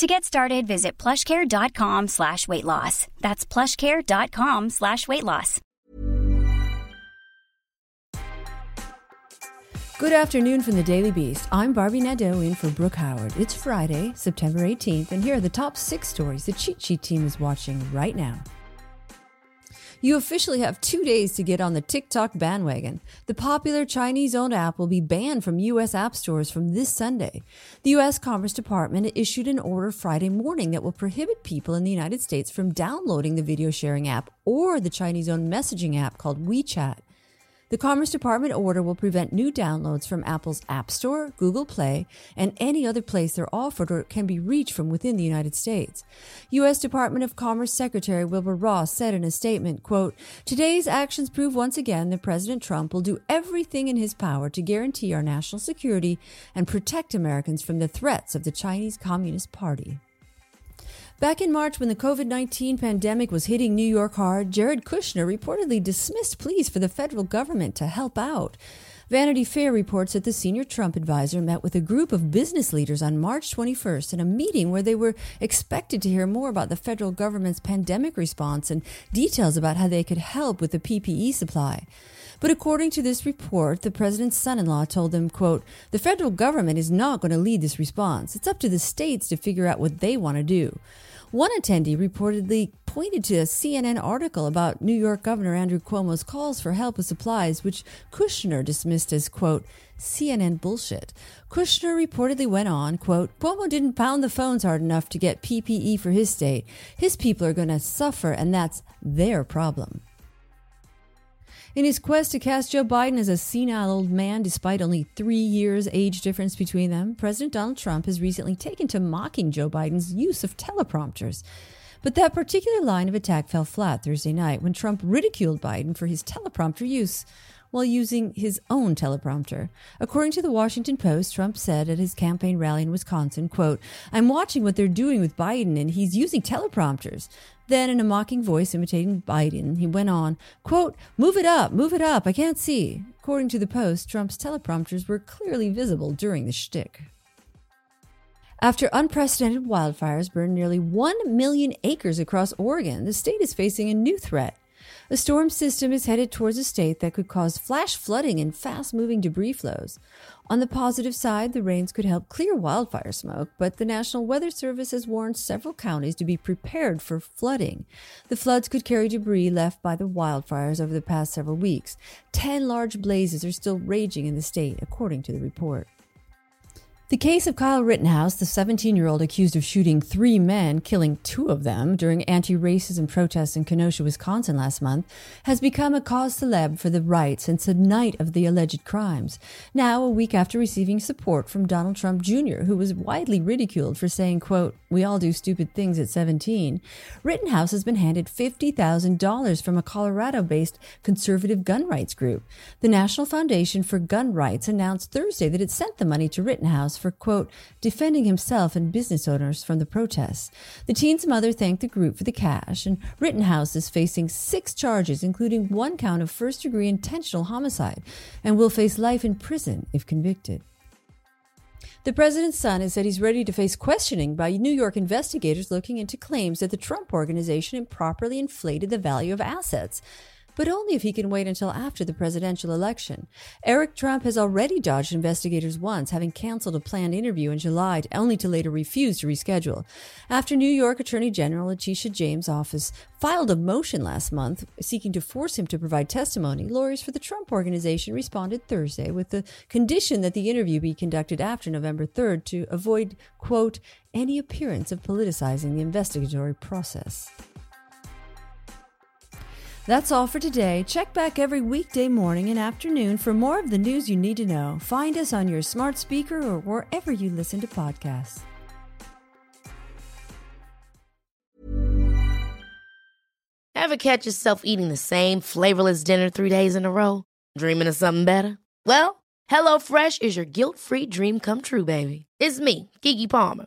To get started, visit plushcare.com slash weight loss. That's plushcare.com slash weight loss. Good afternoon from the Daily Beast. I'm Barbie Nadeau in for Brooke Howard. It's Friday, September 18th, and here are the top six stories the Cheat Sheet team is watching right now. You officially have two days to get on the TikTok bandwagon. The popular Chinese owned app will be banned from U.S. app stores from this Sunday. The U.S. Commerce Department issued an order Friday morning that will prohibit people in the United States from downloading the video sharing app or the Chinese owned messaging app called WeChat. The Commerce Department order will prevent new downloads from Apple's App Store, Google Play, and any other place they're offered or can be reached from within the United States. U.S. Department of Commerce Secretary Wilbur Ross said in a statement, quote, Today's actions prove once again that President Trump will do everything in his power to guarantee our national security and protect Americans from the threats of the Chinese Communist Party. Back in March, when the COVID 19 pandemic was hitting New York hard, Jared Kushner reportedly dismissed pleas for the federal government to help out. Vanity Fair reports that the senior Trump advisor met with a group of business leaders on March 21st in a meeting where they were expected to hear more about the federal government's pandemic response and details about how they could help with the PPE supply. But according to this report, the president's son-in-law told them, quote, the federal government is not going to lead this response. It's up to the states to figure out what they want to do. One attendee reportedly pointed to a CNN article about New York Governor Andrew Cuomo's calls for help with supplies, which Kushner dismissed as, quote, CNN bullshit. Kushner reportedly went on, quote, Cuomo didn't pound the phones hard enough to get PPE for his state. His people are going to suffer, and that's their problem. In his quest to cast Joe Biden as a senile old man despite only three years age difference between them, President Donald Trump has recently taken to mocking Joe Biden's use of teleprompters. But that particular line of attack fell flat Thursday night when Trump ridiculed Biden for his teleprompter use while using his own teleprompter. According to the Washington Post, Trump said at his campaign rally in Wisconsin, quote, I'm watching what they're doing with Biden and he's using teleprompters. Then, in a mocking voice imitating Biden, he went on, quote, Move it up, move it up, I can't see. According to the Post, Trump's teleprompters were clearly visible during the shtick. After unprecedented wildfires burned nearly 1 million acres across Oregon, the state is facing a new threat a storm system is headed towards a state that could cause flash flooding and fast moving debris flows. On the positive side, the rains could help clear wildfire smoke, but the National Weather Service has warned several counties to be prepared for flooding. The floods could carry debris left by the wildfires over the past several weeks. Ten large blazes are still raging in the state, according to the report. The case of Kyle Rittenhouse, the 17 year old accused of shooting three men, killing two of them during anti racism protests in Kenosha, Wisconsin last month, has become a cause celeb for the right since the night of the alleged crimes. Now, a week after receiving support from Donald Trump Jr., who was widely ridiculed for saying, quote, we all do stupid things at 17, Rittenhouse has been handed $50,000 from a Colorado based conservative gun rights group. The National Foundation for Gun Rights announced Thursday that it sent the money to Rittenhouse for, quote, defending himself and business owners from the protests. The teen's mother thanked the group for the cash, and Rittenhouse is facing six charges, including one count of first degree intentional homicide, and will face life in prison if convicted. The president's son has said he's ready to face questioning by New York investigators looking into claims that the Trump organization improperly inflated the value of assets but only if he can wait until after the presidential election. Eric Trump has already dodged investigators once, having canceled a planned interview in July, only to later refuse to reschedule. After New York Attorney General Letitia James' office filed a motion last month seeking to force him to provide testimony, lawyers for the Trump organization responded Thursday with the condition that the interview be conducted after November 3rd to avoid, quote, any appearance of politicizing the investigatory process. That's all for today. Check back every weekday morning and afternoon for more of the news you need to know. Find us on your smart speaker or wherever you listen to podcasts. Ever catch yourself eating the same flavorless dinner three days in a row? Dreaming of something better? Well, HelloFresh is your guilt-free dream come true, baby. It's me, Keke Palmer.